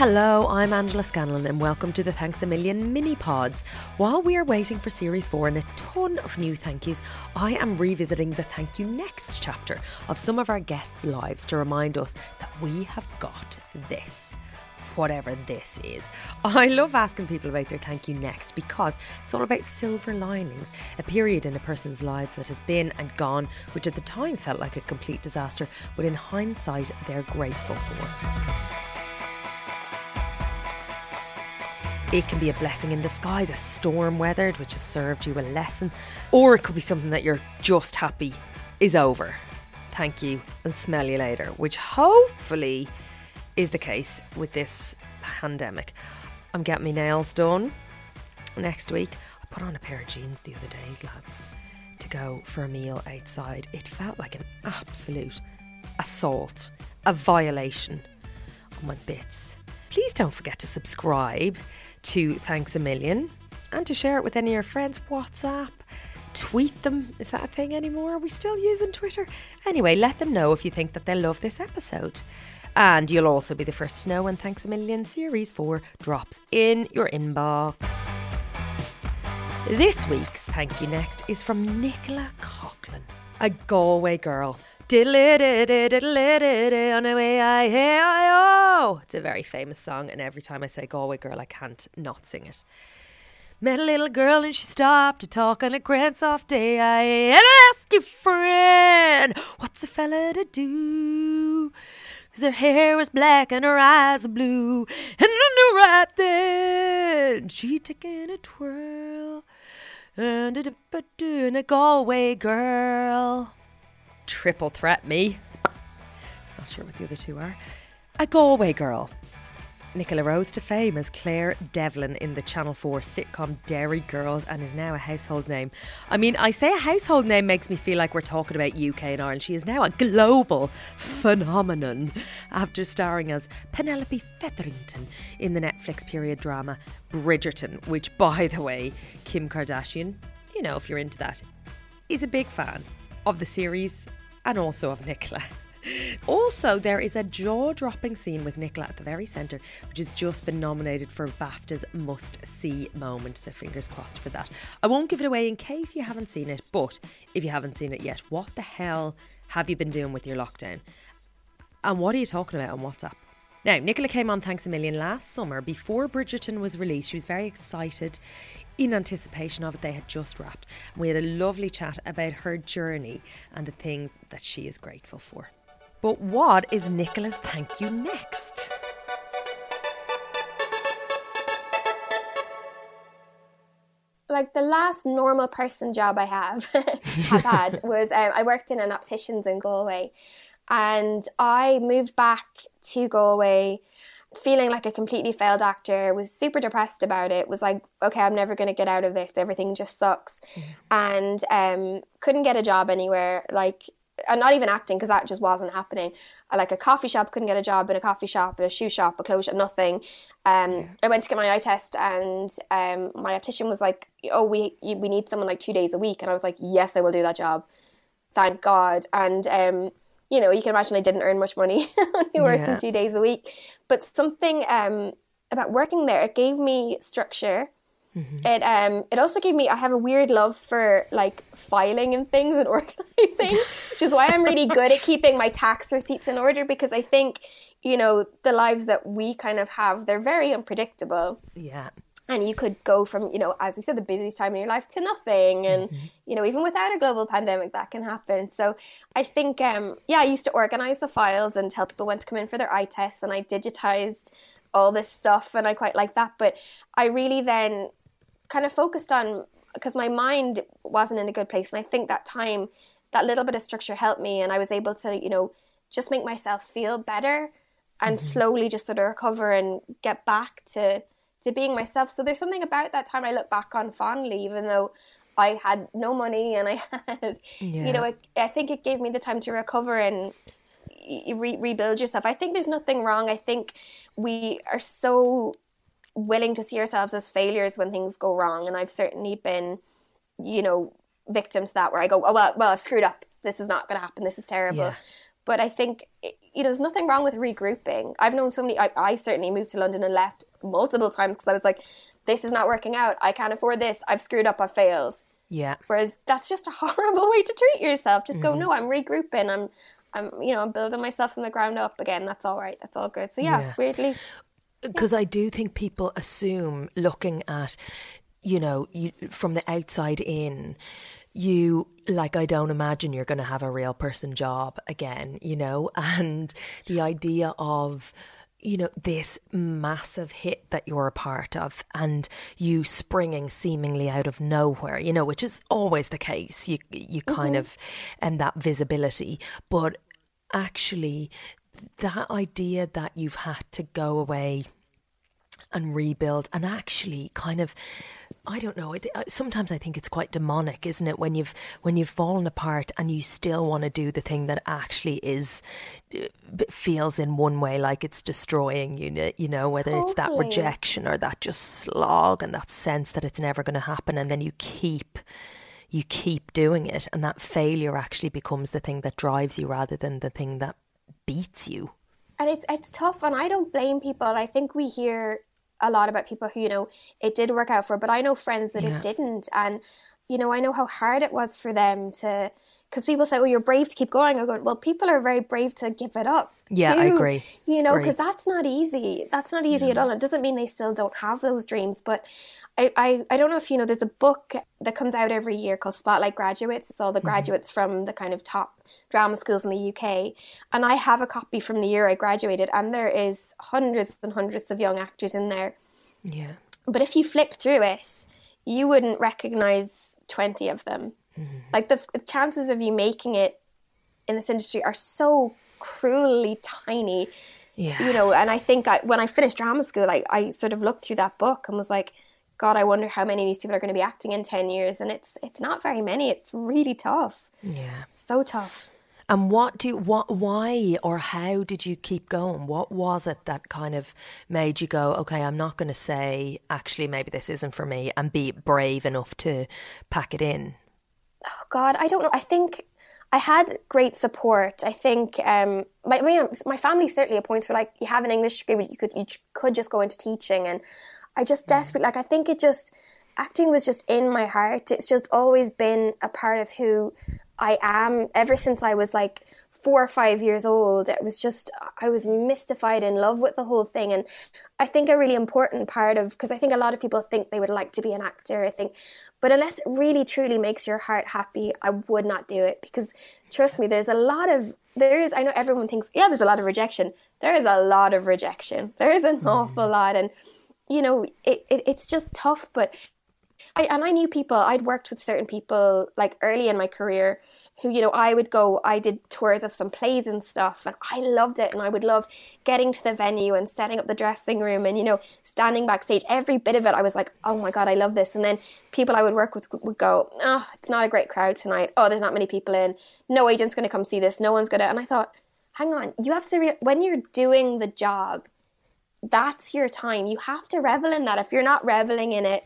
Hello, I'm Angela Scanlon, and welcome to the Thanks a Million mini pods. While we are waiting for series four and a ton of new thank yous, I am revisiting the Thank You Next chapter of some of our guests' lives to remind us that we have got this whatever this is. I love asking people about their thank you next because it's all about silver linings, a period in a person's lives that has been and gone, which at the time felt like a complete disaster, but in hindsight, they're grateful for. It can be a blessing in disguise, a storm weathered, which has served you a lesson, or it could be something that you're just happy is over. Thank you and smell you later, which hopefully is the case with this pandemic. I'm getting my nails done next week. I put on a pair of jeans the other day, lads, to go for a meal outside. It felt like an absolute assault, a violation on my bits. Please don't forget to subscribe to Thanks a Million and to share it with any of your friends. WhatsApp, tweet them. Is that a thing anymore? Are we still using Twitter? Anyway, let them know if you think that they'll love this episode. And you'll also be the first to know when Thanks a Million Series 4 drops in your inbox. This week's thank you next is from Nicola Coughlan, a Galway girl. On the way I hey oh. It's a very famous song, and every time I say Galway girl, I can't not sing it. Met a little girl and she stopped to talk on a grand soft day. I and asked you, friend, what's a fella to do? Cause her hair was black and her eyes blue. And I knew right then she'd taken a twirl. And a Galway girl. Triple threat me. Not sure what the other two are. A Galway girl. Nicola rose to fame as Claire Devlin in the Channel 4 sitcom Derry Girls and is now a household name. I mean, I say a household name makes me feel like we're talking about UK and Ireland. She is now a global phenomenon after starring as Penelope Featherington in the Netflix period drama Bridgerton, which, by the way, Kim Kardashian, you know, if you're into that, is a big fan of the series and also of Nicola. Also, there is a jaw dropping scene with Nicola at the very centre, which has just been nominated for BAFTA's must see moment. So, fingers crossed for that. I won't give it away in case you haven't seen it, but if you haven't seen it yet, what the hell have you been doing with your lockdown? And what are you talking about on WhatsApp? Now, Nicola came on Thanks a Million last summer before Bridgerton was released. She was very excited in anticipation of it. They had just wrapped. We had a lovely chat about her journey and the things that she is grateful for. But what is Nicola's thank you next? like the last normal person job I have have had was um, I worked in an opticians in Galway, and I moved back to Galway feeling like a completely failed actor was super depressed about it was like okay i'm never going to get out of this everything just sucks mm. and um, couldn't get a job anywhere like and not even acting because that just wasn't happening. I like a coffee shop, couldn't get a job in a coffee shop, a shoe shop, a clothes shop, nothing. Um, yeah. I went to get my eye test, and um, my optician was like, "Oh, we we need someone like two days a week," and I was like, "Yes, I will do that job." Thank God. And um, you know, you can imagine I didn't earn much money only working yeah. two days a week, but something um, about working there it gave me structure Mm-hmm. It um it also gave me I have a weird love for like filing and things and organizing, which is why I'm really good at keeping my tax receipts in order because I think, you know, the lives that we kind of have, they're very unpredictable. Yeah. And you could go from, you know, as we said, the busiest time in your life to nothing. And, mm-hmm. you know, even without a global pandemic, that can happen. So I think, um, yeah, I used to organize the files and tell people when to come in for their eye tests. And I digitized all this stuff. And I quite like that. But I really then kind of focused on because my mind wasn't in a good place and i think that time that little bit of structure helped me and i was able to you know just make myself feel better and mm-hmm. slowly just sort of recover and get back to to being myself so there's something about that time i look back on fondly even though i had no money and i had yeah. you know it, i think it gave me the time to recover and re- rebuild yourself i think there's nothing wrong i think we are so willing to see ourselves as failures when things go wrong. And I've certainly been, you know, victim to that where I go, oh, well, well, I've screwed up. This is not going to happen. This is terrible. Yeah. But I think you know, there's nothing wrong with regrouping. I've known so many. I, I certainly moved to London and left multiple times because I was like, this is not working out. I can't afford this. I've screwed up. I've failed. Yeah. Whereas that's just a horrible way to treat yourself. Just go, mm-hmm. no, I'm regrouping. I'm, I'm, you know, I'm building myself from the ground up again. That's all right. That's all good. So yeah, Yeah. weirdly, because I do think people assume looking at you know you, from the outside in you like I don't imagine you're going to have a real person job again you know? And the idea of you know this massive hit that you're a part of and you springing seemingly out of nowhere you know which is always the case. You you kind mm-hmm. of and that visibility. But actually that idea that you've had to go away and rebuild and actually kind of i don't know uh, sometimes i think it's quite demonic isn't it when you've when you've fallen apart and you still want to do the thing that actually is uh, feels in one way like it's destroying you you know whether it's that rejection or that just slog and that sense that it's never going to happen and then you keep you keep doing it and that failure actually becomes the thing that drives you rather than the thing that beats you and it's it's tough. And I don't blame people. I think we hear a lot about people who you know it did work out for, but I know friends that Yeah. it didn't, and you know I know how hard it was for them to. Because people say, "Oh, you're brave to keep going." I go, "Well, people are very brave to give it up." Yeah, I agree. You know, because that's not easy. That's not easy at all. It doesn't mean they still don't have those dreams, but I, I, I don't know if you know. There's a book that comes out every year called Spotlight Graduates. It's all the mm-hmm. graduates from the kind of top drama schools in the UK, and I have a copy from the year I graduated, and there is hundreds and hundreds of young actors in there. yeah But if you flicked through it, you wouldn't recognize 20 of them. Mm-hmm. Like the, the chances of you making it in this industry are so cruelly tiny, yeah you know. And I think I, when I finished drama school, I, I sort of looked through that book and was like, God, I wonder how many of these people are going to be acting in 10 years. And it's it's not very many. It's really tough. yeah So tough. And what do what why or how did you keep going? What was it that kind of made you go, okay, I'm not going to say actually maybe this isn't for me and be brave enough to pack it in. oh God, I don't know. I think I had great support. I think um, my my, my family certainly at points were like, you have an English degree, but you could you could just go into teaching, and I just mm. desperately like. I think it just acting was just in my heart. It's just always been a part of who I am ever since I was like four or five years old. It was just I was mystified in love with the whole thing, and I think a really important part of because I think a lot of people think they would like to be an actor. I think, but unless it really truly makes your heart happy, I would not do it because trust me, there's a lot of there is. I know everyone thinks yeah, there's a lot of rejection. There is a lot of rejection. There is an mm. awful lot, and you know it, it it's just tough, but. I, and I knew people, I'd worked with certain people like early in my career who, you know, I would go, I did tours of some plays and stuff, and I loved it. And I would love getting to the venue and setting up the dressing room and, you know, standing backstage. Every bit of it, I was like, oh my God, I love this. And then people I would work with would go, oh, it's not a great crowd tonight. Oh, there's not many people in. No agent's going to come see this. No one's going to. And I thought, hang on, you have to, re- when you're doing the job, that's your time. You have to revel in that. If you're not reveling in it,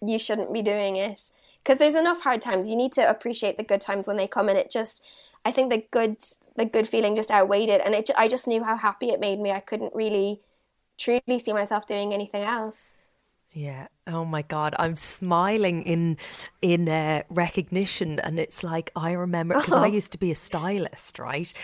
you shouldn't be doing it because there's enough hard times you need to appreciate the good times when they come and it just i think the good the good feeling just outweighed it and it, i just knew how happy it made me i couldn't really truly see myself doing anything else Yeah. Oh my God, I'm smiling in in uh, recognition, and it's like I remember because I used to be a stylist, right?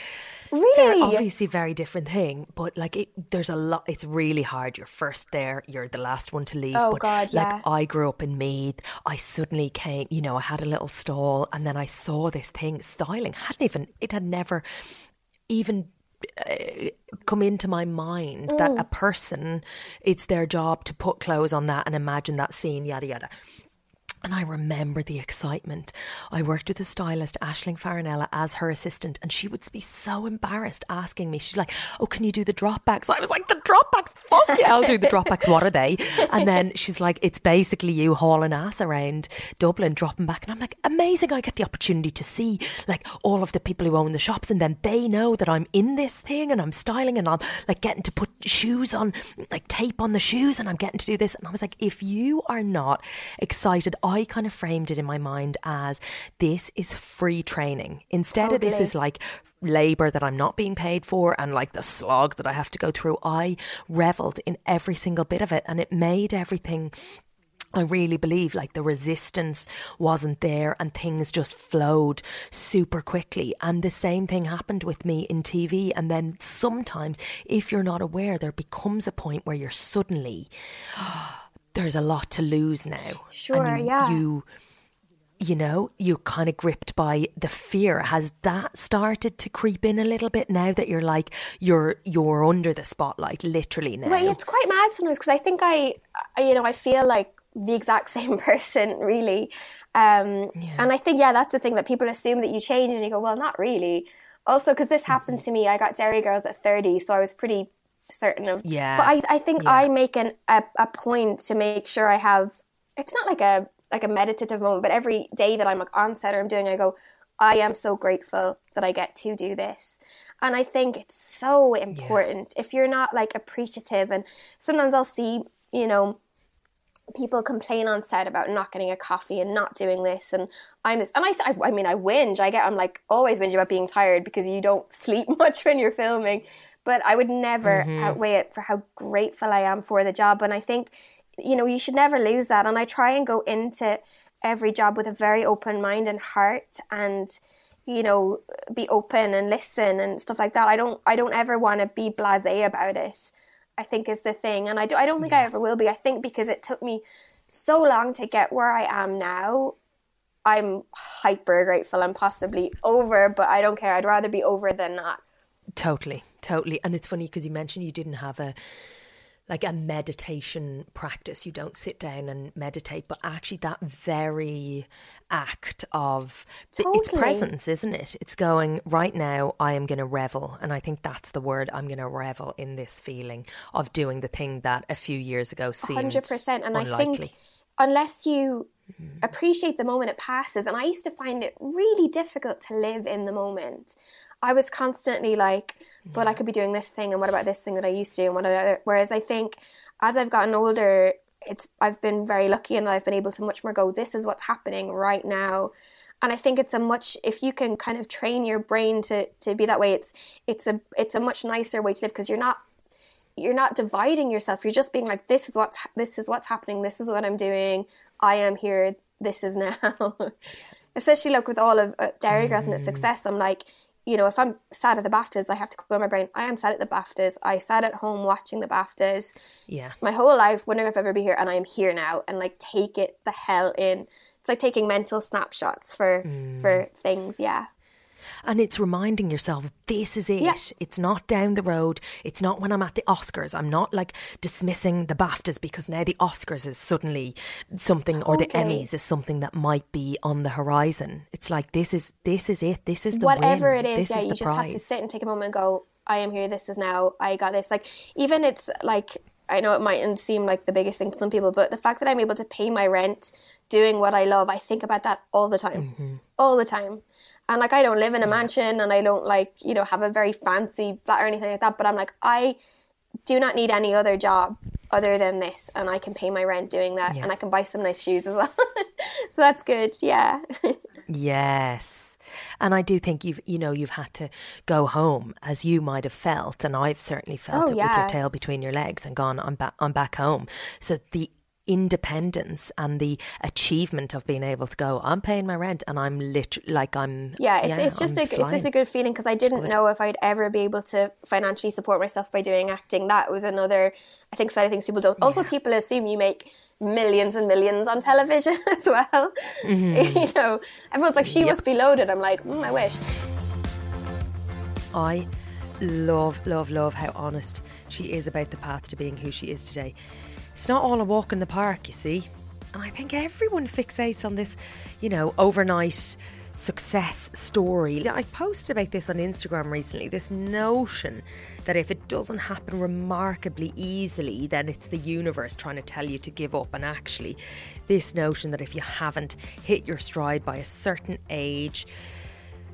Really? Very- obviously, very different thing, but like it, there's a lot. It's really hard. You're first there. You're the last one to leave. Oh, but God, like yeah. I grew up in Meath. I suddenly came. You know, I had a little stall, and then I saw this thing styling. Hadn't even. It had never even Uh, come into my mind that mm. a person it's their job to put clothes on that and imagine that scene yada yada and I remember the excitement. I worked with a stylist, Aisling Farinella, as her assistant, and she would be so embarrassed asking me. She's like, "Oh, can you do the dropbacks?" I was like, "The dropbacks? Fuck yeah, I'll do the dropbacks. What are they?" And then she's like, "It's basically you hauling ass around Dublin, dropping back." And I'm like, "Amazing! I get the opportunity to see like all of the people who own the shops, and then they know that I'm in this thing and I'm styling, and I'm like getting to put shoes on, like tape on the shoes, and I'm getting to do this." And I was like, "If you are not excited," I kind of framed it in my mind as this is free training. Instead of this is like labor that I'm not being paid for and like the slog that I have to go through. I reveled in every single bit of it and it made everything I really believe like the resistance wasn't there and things just flowed super quickly. And the same thing happened with me in TV. And then sometimes, if you're not aware, there becomes a point where you're suddenly, there's a lot to lose now. Sure, and you, yeah. You, you know, you're kind of gripped by the fear. Has that started to creep in a little bit now that you're like you're you're under the spotlight, literally now? Well, it's quite mad sometimes because I think I, I, you know, I feel like the exact same person, really. Um, Yeah. And I think, yeah, that's the thing that people assume that you change, and you go, well, not really. Also, because this happened Mm-hmm. to me, I got Derry Girls at thirty, so I was pretty certain of. Yeah. But I, I think Yeah. I make an, a a point to make sure I have. It's not like a like a meditative moment, but every day that I'm like on set or I'm doing, I go, I am so grateful that I get to do this. And I think it's so important. If you're not like appreciative, and sometimes I'll see, you know, people complain on set about not getting a coffee and not doing this and I'm this and I, I, I mean I whinge I get I'm like always whinge about being tired because you don't sleep much when you're filming but I would never mm-hmm. outweigh it for how grateful I am for the job and I think you know you should never lose that and I try and go into every job with a very open mind and heart and you know be open and listen and stuff like that I don't I don't ever want to be blasé about it I think is the thing. And I, do, I don't think I ever will be. I think because it took me so long to get where I am now, I'm hyper grateful and possibly over, but I don't care. I'd rather be over than not. Totally, totally. And it's funny because you mentioned you didn't have a like a meditation practice. You don't sit down and meditate, but actually that very act of it's presence, isn't it? It's going right now. I am going to revel, and I think that's the word. I'm going to revel in this feeling of doing the thing that a few years ago seemed hundred percent. And unlikely. I think unless you mm-hmm. appreciate the moment it passes, and I used to find it really difficult to live in the moment. I was constantly like, but I could be doing this thing, and what about this thing that I used to do, and what other. Whereas I think as I've gotten older, it's I've been very lucky, and I've been able to much more go. This is what's happening right now. And I think it's a much if you can kind of train your brain to, to be that way, it's it's a it's a much nicer way to live because you're not you're not dividing yourself. You're just being like, this is what's this is what's happening. This is what I'm doing. I am here. This is now. Especially like with all of uh, Derry Girls and its success, I'm like, you know, if I'm sad at the BAFTAs, I have to go in my brain. I am sad at the BAFTAs. I sat at home watching the BAFTAs yeah, my whole life, wondering if I'll ever be here, and I am here now, and like take it the hell in. It's like taking mental snapshots for mm. for things. Yeah. And it's reminding yourself, this is it. Yeah. It's not down the road. It's not when I'm at the Oscars. I'm not like dismissing the BAFTAs because now the Oscars is suddenly something, or the Emmys is something that might be on the horizon. It's like this is this is it. This is the whatever win. it is, This yeah, is you just have to sit and take a moment and go, I am here, this is now, I got this. Like, even it's like, I know it mightn't seem like the biggest thing to some people, but the fact that I'm able to pay my rent doing what I love, I think about that all the time. Mm-hmm. All the time. And like, I don't live in a mansion and I don't like, you know, have a very fancy flat or anything like that, but I'm like, I do not need any other job other than this and I can pay my rent doing that and I can buy some nice shoes as well. so that's good. Yeah. Yes. And I do think you've, you know, you've had to go home as you might have felt, and I've certainly felt Oh, it with your tail between your legs and gone, I'm back, I'm back home. So the independence and the achievement of being able to go, I'm paying my rent, and I'm literally like I'm. Yeah, it's, it's just I'm a it's just a good feeling because I didn't know if I'd ever be able to financially support myself by doing acting. That was another I think side of things people don't. Also, people assume you make millions and millions on television as well. Mm-hmm. you know, everyone's like, she must be loaded. I'm like, mm, I wish. I love, love, love how honest she is about the path to being who she is today. It's not all a walk in the park, you see. And I think everyone fixates on this, you know, overnight success story. I posted about this on Instagram recently this notion that if it doesn't happen remarkably easily, then it's the universe trying to tell you to give up. And actually, this notion that if you haven't hit your stride by a certain age,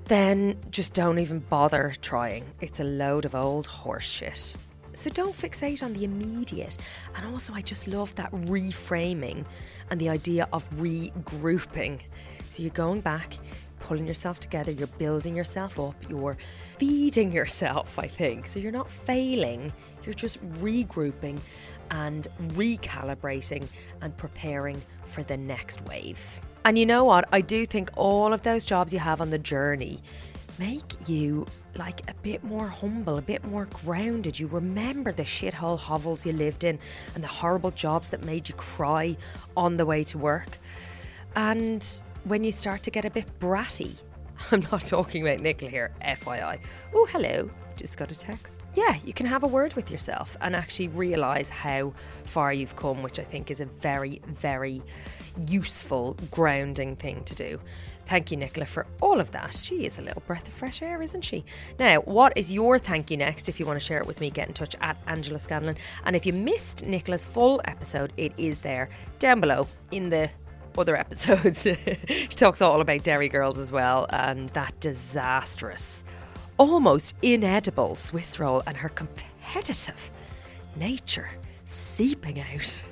then just don't even bother trying. It's a load of old horseshit. So don't fixate on the immediate. And also, I just love that reframing and the idea of regrouping. So you're going back, pulling yourself together, you're building yourself up, you're feeding yourself, I think. So you're not failing, you're just regrouping and recalibrating and preparing for the next wave. And you know what? I do think all of those jobs you have on the journey make you like a bit more humble, a bit more grounded. You remember the shithole hovels you lived in and the horrible jobs that made you cry on the way to work. And when you start to get a bit bratty, I'm not talking about Nicola here, FYI. Oh, hello. Just got a text. Yeah, you can have a word with yourself and actually realise how far you've come, which I think is a very, very useful, grounding thing to do. Thank you, Nicola, for all of that. She is a little breath of fresh air, isn't she? Now, what is your thank you next? If you want to share it with me, get in touch at Angela Scanlon. And if you missed Nicola's full episode, it is there down below in the other episodes. she talks all about Derry Girls as well and that disastrous, almost inedible Swiss roll and her competitive nature seeping out.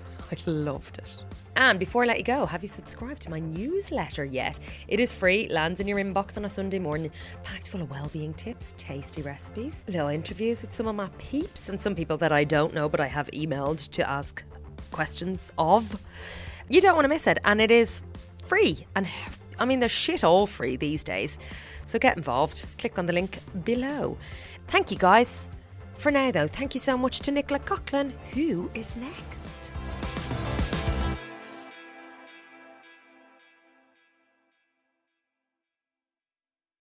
I loved it. And before I let you go, have you subscribed to my newsletter yet? It is free, lands in your inbox on a Sunday morning, packed full of well-being tips, tasty recipes, little interviews with some of my peeps and some people that I don't know but I have emailed to ask questions of. You don't want to miss it, and it is free. And I mean, there's shit all free these days. So get involved. Click on the link below. Thank you, guys. For now, though, thank you so much to Nicola Coughlan, who is next.